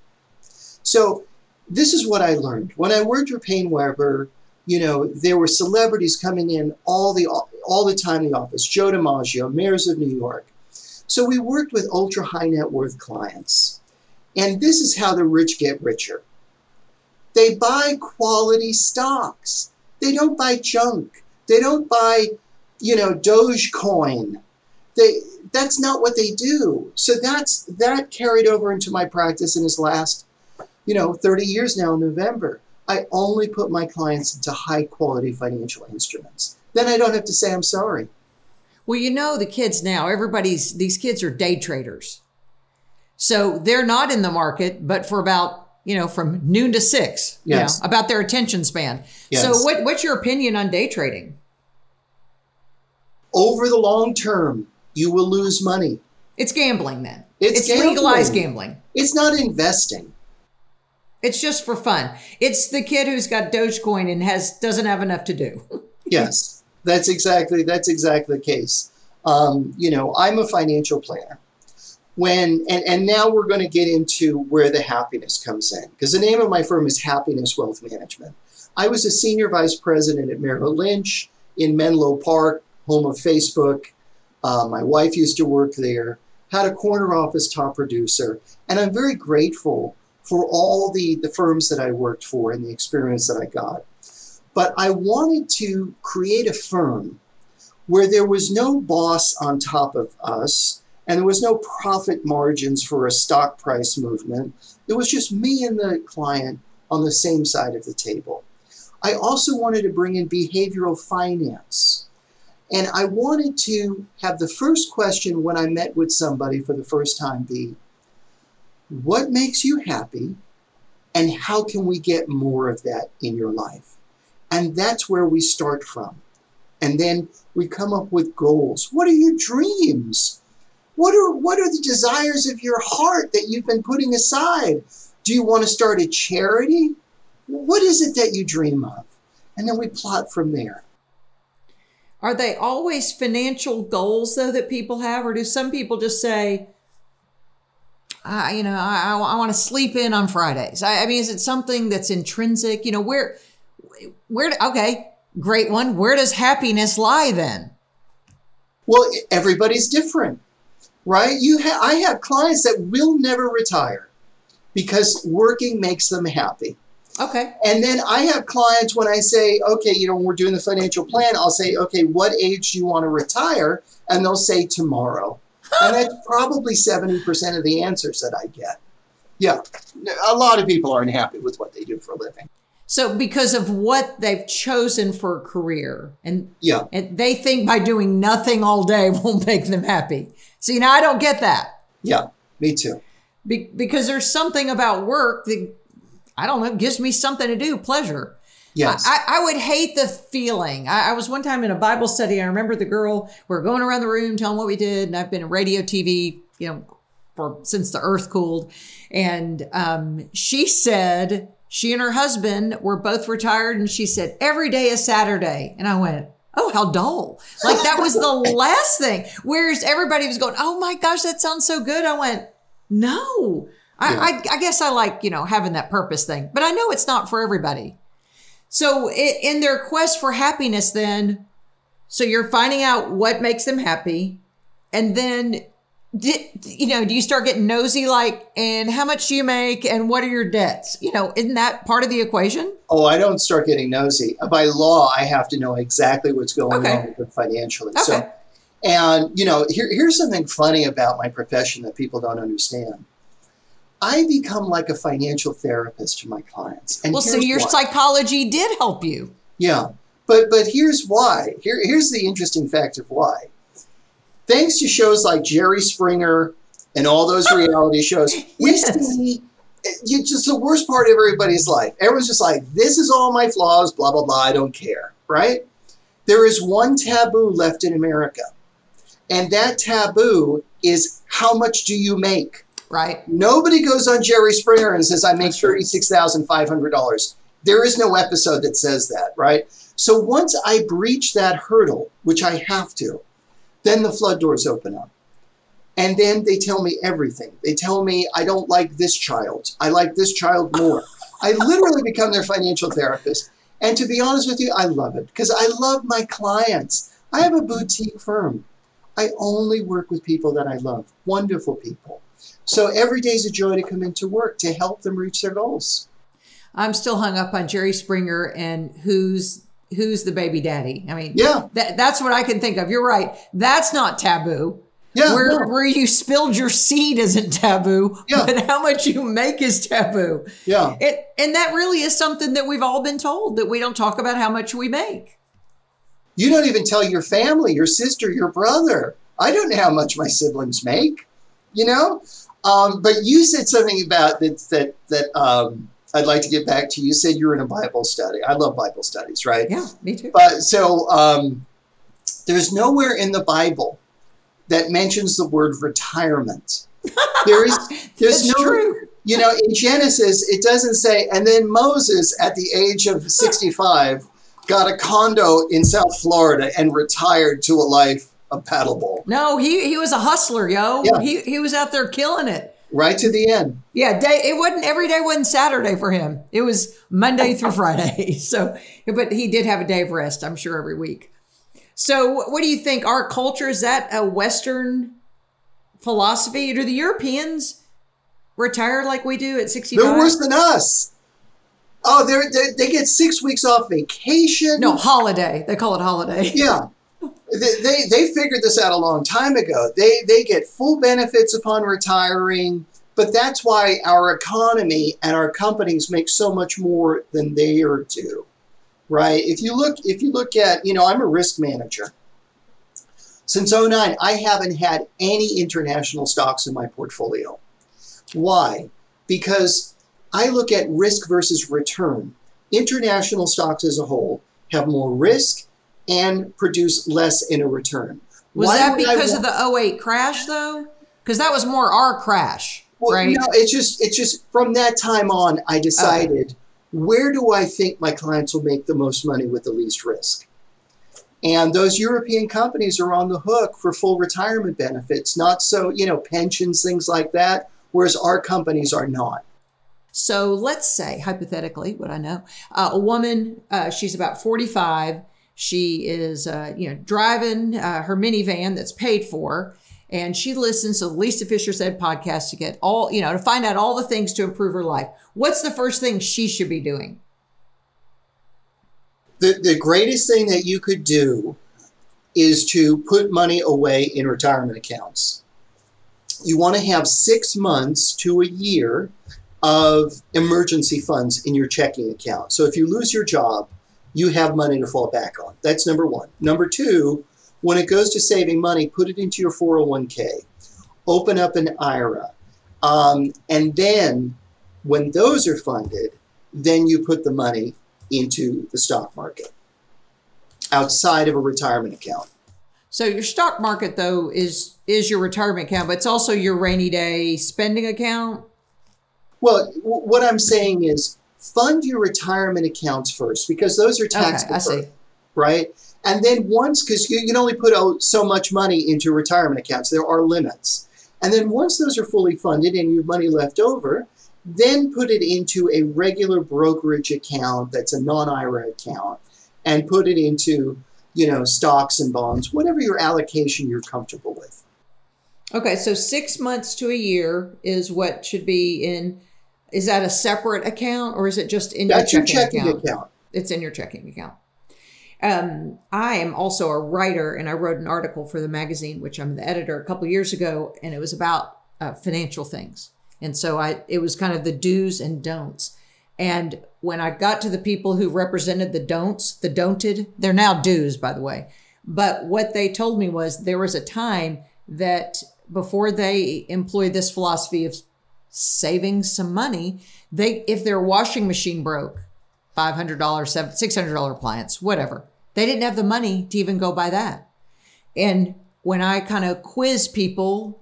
So this is what I learned. When I worked for PaineWebber, you know, there were celebrities coming in all the all the time in the office. Joe DiMaggio, mayors of New York. So we worked with ultra high net worth clients. And this is how the rich get richer. They buy quality stocks. They don't buy junk. They don't buy, you know, Dogecoin. They that's not what they do. So that's that carried over into my practice in his last, you know, 30 years now in November. I only put my clients into high quality financial instruments. Then I don't have to say I'm sorry. Well, you know, the kids now, everybody's, these kids are day traders. So they're not in the market, but for about, you know, from noon to six, Yes. you know, about their attention span. Yes. So what, what's your opinion on day trading? Over the long term, you will lose money. It's gambling then. It's legalized gambling. gambling. It's not investing. It's just for fun. It's the kid who's got Dogecoin and has doesn't have enough to do. Yes, that's exactly that's exactly the case. Um, you know, I'm a financial planner. When and, and now we're going to get into where the happiness comes in because the name of my firm is Happiness Wealth Management. I was a senior vice president at Merrill Lynch in Menlo Park, home of Facebook. Uh, my wife used to work there. Had a corner office top producer, and I'm very grateful for all the the firms that I worked for and the experience that I got. But I wanted to create a firm where there was no boss on top of us and there was no profit margins for a stock price movement. It was just me and the client on the same side of the table. I also wanted to bring in behavioral finance. And I wanted to have the first question when I met with somebody for the first time be what makes you happy and how can we get more of that in your life? And that's where we start from. And then we come up with goals. What are your dreams? What are what are the desires of your heart that you've been putting aside? Do you want to start a charity? What is it that you dream of? And then we plot from there. Are they always financial goals though that people have, or do some people just say, I, you know, I, I, want to sleep in on Fridays? I, I mean, is it something that's intrinsic? You know, where, where? Okay, great one. Where does happiness lie then? Well, everybody's different, right? You ha- I have clients that will never retire because working makes them happy. Okay, And then I have clients when I say, okay, you know, when we're doing the financial plan, I'll say, okay, what age do you want to retire? And they'll say tomorrow. and that's probably 70% of the answers that I get. Yeah, a lot of people aren't happy with what they do for a living. so because of what they've chosen for a career, and Yeah, and they think by doing nothing all day won't make them happy. See, now I don't get that. yeah, me too. Be- because there's something about work that I don't know gives me something to do, pleasure. Yes. I, I would hate the feeling. I, I was one time in a Bible study. I remember the girl. We are going around the room telling what we did, and I've been in radio, TV, you know, for since the earth cooled. And um, she said she and her husband were both retired, and she said every day is Saturday. And I went, oh, how dull! Like that was the last thing. Whereas everybody was going, oh my gosh, that sounds so good. I went, no. I. I, I guess I like, you know, having that purpose thing, but I know it's not for everybody. So in their quest for happiness, then, so you're finding out what makes them happy, and then, you know, do you start getting nosy, like, and how much do you make, and what are your debts? You know, isn't that part of the equation? Oh, I don't start getting nosy. Uh, by law, I have to know exactly what's going Okay. on with them financially. Okay. So, and you know, here, here's something funny about my profession that people don't understand. I become like a financial therapist to my clients. And well, so your why. psychology did help you. Yeah, but but here's why. Here here's the interesting fact of why. Thanks to shows like Jerry Springer and all those reality shows, we Yes. see it's just the worst part of everybody's life. Everyone's just like, this is all my flaws, blah blah blah. I don't care, right? There is one taboo left in America, and that taboo is how much do you make? Right. Nobody goes on Jerry Springer and says, I make $36,500. There is no episode that says that, right? So once I breach that hurdle, which I have to, then the flood doors open up. And then they tell me everything. They tell me, I don't like this child. I like this child more. I literally become their financial therapist. And to be honest with you, I love it because I love my clients. I have a boutique firm. I only work with people that I love, wonderful people. So every day is a joy to come into work to help them reach their goals. I'm still hung up on Jerry Springer and who's who's the baby daddy. I mean, Yeah. that, that's what I can think of. You're right. That's not taboo. Yeah, where no. where you spilled your seed isn't taboo, Yeah. but how much you make is taboo. Yeah. It, and that really is something that we've all been told that we don't talk about how much we make. You don't even tell your family, your sister, your brother. I don't know how much my siblings make, you know? Um, but you said something about that, that, that um, I'd like to get back to. You said you were in a Bible study. I love Bible studies, right? Yeah, me too. But so um, there's nowhere in the Bible that mentions the word retirement. There is, there's no, true. you know, in Genesis, it doesn't say, and then Moses at the age of 65 got a condo in South Florida and retired to a life of paddleball, No, he he was a hustler, yo. Yeah. He he was out there killing it. right to the end. Yeah, day it wasn't every day wasn't Saturday for him. It was Monday through Friday. So, but he did have a day of rest, I'm sure, every week. So, what do you think? Our culture is that a Western philosophy? Do the Europeans retire like we do at 65? They're worse than us. Oh, they're, they they get six weeks off vacation. no, holiday. They call it holiday. Yeah. They, they, they figured this out a long time ago. They, they get full benefits upon retiring, but that's why our economy and our companies make so much more than they are due, right? If you look, if you look at, you know, I'm a risk manager. Since 09, I haven't had any international stocks in my portfolio. Why? Because I look at risk versus return. International stocks as a whole have more risk and produce less in a return. Was Why that because want- of the 08 crash though? Because that was more our crash, Well, right? No, it's just it's just from that time on, I decided where do I think my clients will make the most money with the least risk. And those European companies are on the hook for full retirement benefits, not so you know pensions, things like that. Whereas our companies are not. So let's say, hypothetically, what I know, uh, a woman, uh, she's about 45. She is, uh, you know, driving uh, her minivan that's paid for, and she listens to the Lisa Fischer Said podcast to get all, you know, to find out all the things to improve her life. What's the first thing she should be doing? The the greatest thing that you could do is to put money away in retirement accounts. You want to have six months to a year of emergency funds in your checking account. So if you lose your job, you have money to fall back on. That's number one. Number two, when it goes to saving money, put it into your 401k. Open up an IRA. Um, and then when those are funded, then you put the money into the stock market outside of a retirement account. So your stock market, though, is is your retirement account, but it's also your rainy day spending account. Well, w- what I'm saying is fund your retirement accounts first because those are tax Okay, I see. deferred, right? And then once, because you, you can only put so much money into retirement accounts, there are limits. And then once those are fully funded and you have money left over, then put it into a regular brokerage account that's a non-IRA account, and put it into you know stocks and bonds, whatever your allocation you're comfortable with. Okay, so six months to a year is what should be in. Is that a separate account or is it just in That's your your checking, checking account? account. It's in your checking account. Um, I am also a writer, and I wrote an article for the magazine, which I'm the editor, a couple years ago, and it was about uh, financial things. And so I, it was kind of the do's and don'ts. And when I got to the people who represented the don'ts, the don'ted, they're now do's, by the way. But what they told me was there was a time that before they employed this philosophy of saving some money, they if their washing machine broke, five hundred dollars, six hundred dollar appliance, whatever, they didn't have the money to even go buy that. And when I kind of quiz people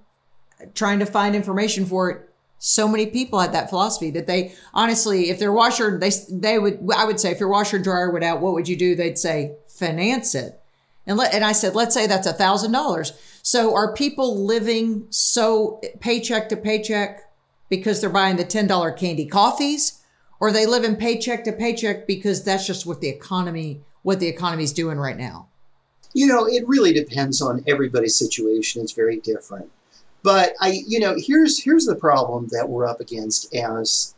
trying to find information for it, so many people had that philosophy that they honestly, if their washer, they they would, I would say, if your washer dryer went out, what would you do? They'd say finance it. And let, and I said, let's say that's a thousand dollars. So are people living so paycheck to paycheck because they're buying the ten dollar candy coffees, or they live in paycheck to paycheck because that's just what the economy what the economy's doing right now? You know, it really depends on everybody's situation. It's very different. But I, you know, here's here's the problem that we're up against as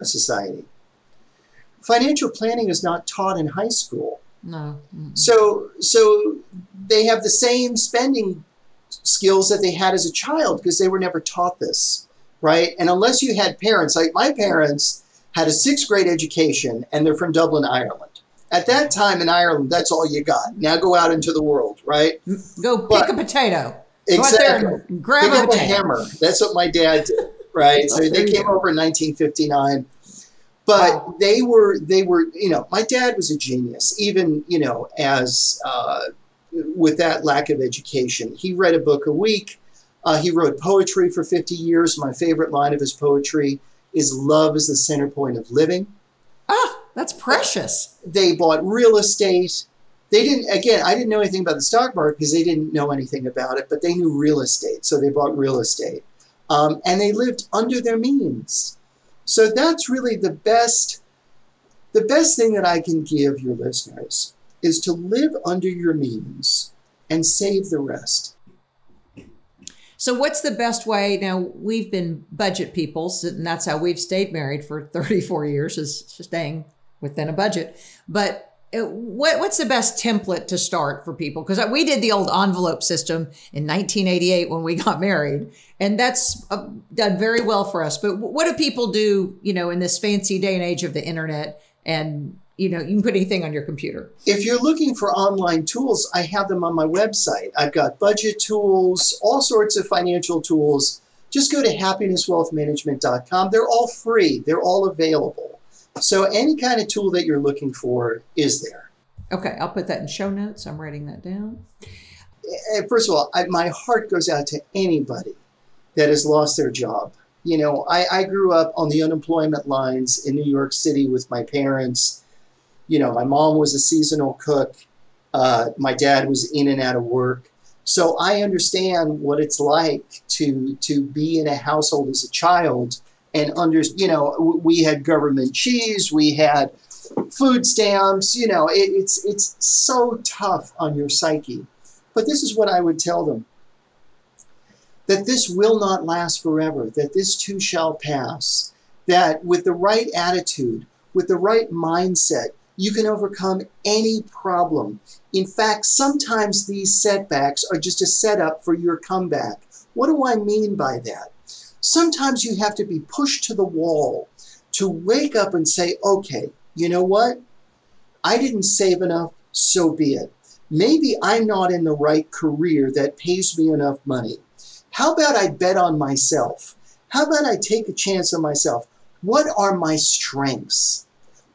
a society. Financial planning is not taught in high school. No. Mm. So so they have the same spending skills that they had as a child because they were never taught this, right? And unless you had parents, like my parents had a sixth grade education and they're from Dublin, Ireland. At that time in Ireland, that's all you got. Now go out into the world, right? Go But- pick a potato. Exactly. Go out there and grab Pick a a hammer. That's what my dad did, right? so they came over in 1959, but they were they were you know my dad was a genius, even you know as uh, with that lack of education. He read a book a week. Uh, he wrote poetry for 50 years. My favorite line of his poetry is "Love is the center point of living." Ah, that's precious. they bought real estate. They didn't, again, I didn't know anything about the stock market because they didn't know anything about it, but they knew real estate. So they bought real estate. Um, and they lived under their means. So that's really the best, the best thing that I can give your listeners is to live under your means and save the rest. So, what's the best way? Now, we've been budget people, and that's how we've stayed married for 34 years, is staying within a budget. But uh, what, what's the best template to start for people? Because we did the old envelope system in 1988 when we got married, and that's uh, done very well for us. But what do people do, you know, in this fancy day and age of the internet? And, you know, you can put anything on your computer. If you're looking for online tools, I have them on my website. I've got budget tools, all sorts of financial tools. Just go to happinesswealthmanagement.com. They're all free, they're all available. So, any kind of tool that you're looking for is there. Okay, I'll put that in show notes. I'm writing that down. Eh, eh, first of all, I, my heart goes out to anybody that has lost their job. You know, I, I grew up on the unemployment lines in New York City with my parents. You know, my mom was a seasonal cook. Uh, my dad was in and out of work. So I understand what it's like to to be in a household as a child and under you know we had government cheese, we had food stamps. You know, it, it's it's so tough on your psyche. But this is what I would tell them: that this will not last forever. That this too shall pass. That with the right attitude, with the right mindset, you can overcome any problem. In fact, sometimes these setbacks are just a setup for your comeback. What do I mean by that? Sometimes you have to be pushed to the wall to wake up and say, okay, you know what? I didn't save enough, so be it. Maybe I'm not in the right career that pays me enough money. How about I bet on myself? How about I take a chance on myself? What are my strengths?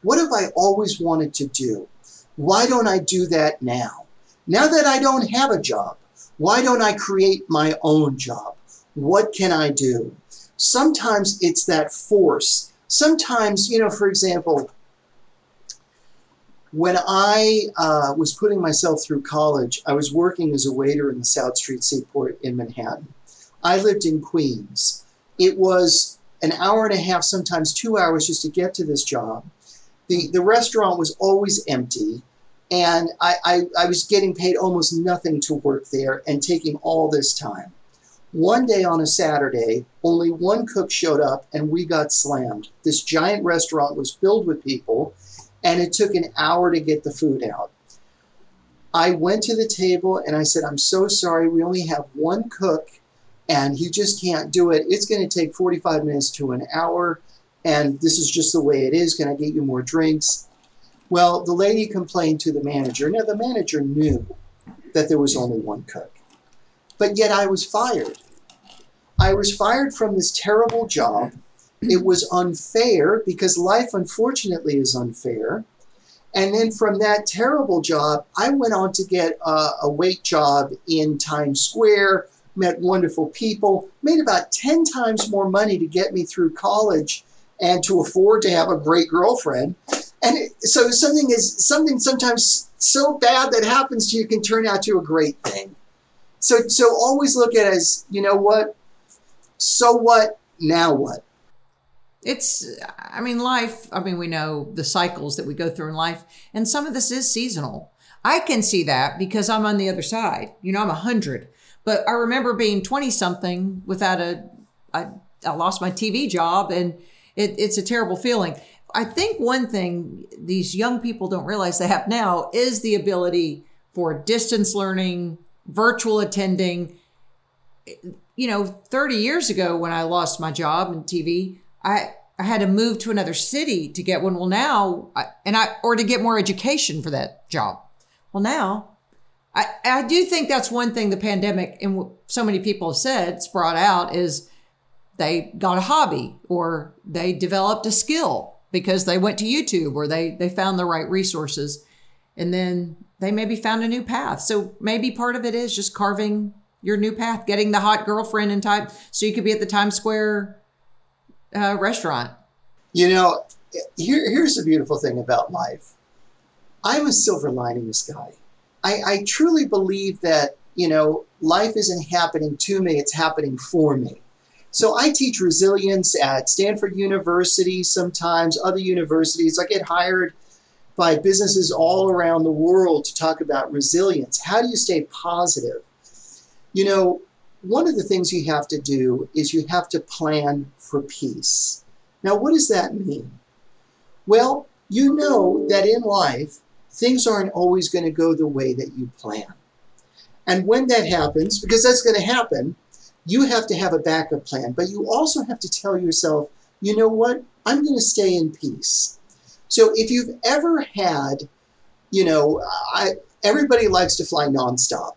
What have I always wanted to do? Why don't I do that now? Now that I don't have a job, why don't I create my own job? What can I do? Sometimes it's that force. Sometimes, you know, for example, when I uh, was putting myself through college, I was working as a waiter in the South Street Seaport in Manhattan. I lived in Queens. It was an hour and a half, sometimes two hours, just to get to this job. The, the restaurant was always empty, and I, I, I was getting paid almost nothing to work there and taking all this time. One day on a Saturday, only one cook showed up and we got slammed. This giant restaurant was filled with people, and it took an hour to get the food out. I went to the table and I said, I'm so sorry, we only have one cook and he just can't do it. It's going to take 45 minutes to an hour, and this is just the way it is. Can I get you more drinks? Well, the lady complained to the manager. Now, the manager knew that there was only one cook, but yet I was fired. I was fired from this terrible job. It was unfair because life, unfortunately, is unfair. And then from that terrible job, I went on to get a, a wait job in Times Square, met wonderful people, made about 10 times more money to get me through college and to afford to have a great girlfriend. And it, so something is something sometimes so bad that happens to you can turn out to a great thing. So so always look at it as, you know what? So what? Now what? It's, I mean, life, I mean, we know the cycles that we go through in life, and some of this is seasonal. I can see that because I'm on the other side. You know, I'm 100. But I remember being 20 something without a, I, I lost my TV job, and it, it's a terrible feeling. I think one thing these young people don't realize they have now is the ability for distance learning, virtual attending, you know, 30 years ago when I lost my job in TV, I I had to move to another city to get one. Well, now, I, and I, or to get more education for that job. Well, now, I, I do think that's one thing the pandemic and so many people have said, it's brought out is they got a hobby or they developed a skill because they went to YouTube or they, they found the right resources and then they maybe found a new path. So maybe part of it is just carving your new path, getting the hot girlfriend in time so you could be at the Times Square uh, restaurant. You know, here, here's the beautiful thing about life. I'm a silver linings guy. I, I truly believe that, you know, life isn't happening to me, it's happening for me. So I teach resilience at Stanford University, sometimes other universities. I get hired by businesses all around the world to talk about resilience. How do you stay positive? You know, one of the things you have to do is you have to plan for peace. Now, what does that mean? Well, you know that in life, things aren't always going to go the way that you plan. And when that happens, because that's going to happen, you have to have a backup plan. But you also have to tell yourself, you know what? I'm going to stay in peace. So if you've ever had, you know, I, everybody likes to fly nonstop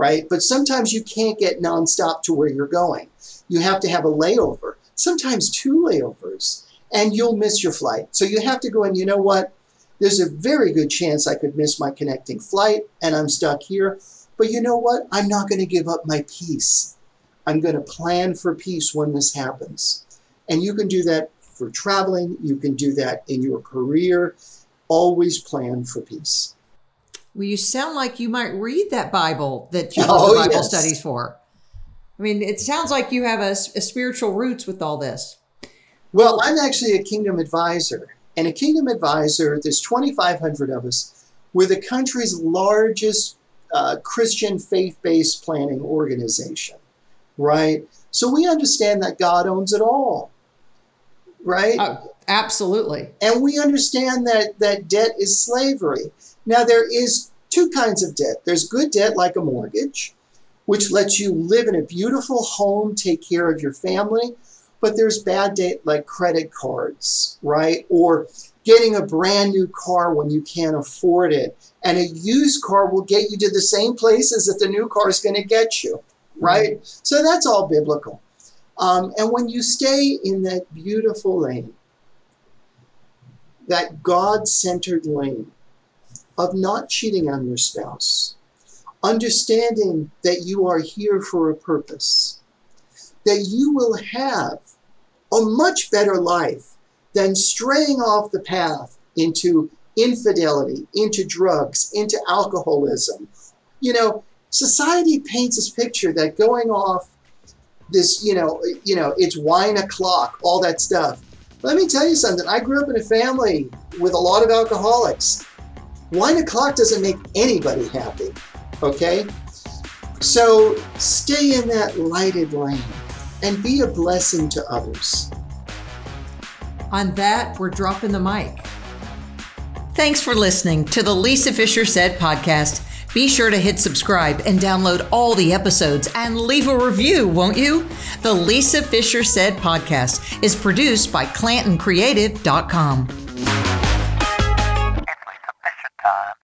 right? But sometimes you can't get nonstop to where you're going. You have to have a layover, sometimes two layovers, and you'll miss your flight. So you have to go and you know what? There's a very good chance I could miss my connecting flight and I'm stuck here. But you know what? I'm not going to give up my peace. I'm going to plan for peace when this happens. And you can do that for traveling, you can do that in your career. Always plan for peace. Well, you sound like you might read that Bible that you oh, Bible yes. studies for. I mean, it sounds like you have a, a spiritual roots with all this. Well, I'm actually a kingdom advisor. And a kingdom advisor, there's 2,500 of us. We're the country's largest uh, Christian faith based planning organization, right? So we understand that God owns it all, right? Uh, absolutely. And we understand that, that debt is slavery. Now, there is two kinds of debt. There's good debt, like a mortgage, which lets you live in a beautiful home, take care of your family. But there's bad debt, like credit cards, right? Or getting a brand new car when you can't afford it. And a used car will get you to the same places that the new car is going to get you, right? So that's all biblical. Um, and when you stay in that beautiful lane, that God centered lane, of not cheating on your spouse, understanding that you are here for a purpose, that you will have a much better life than straying off the path into infidelity, into drugs, into alcoholism. You know, society paints this picture that going off this, you know, you know, it's wine o'clock, all that stuff. Let me tell you something. I grew up in a family with a lot of alcoholics. Wine o'clock doesn't make anybody happy, okay? So stay in that lighted lane and be a blessing to others. On that, we're dropping the mic. Thanks for listening to the Lisa Fischer Said podcast. Be sure to hit subscribe and download all the episodes and leave a review, won't you? The Lisa Fischer Said podcast is produced by ClantonCreative.com.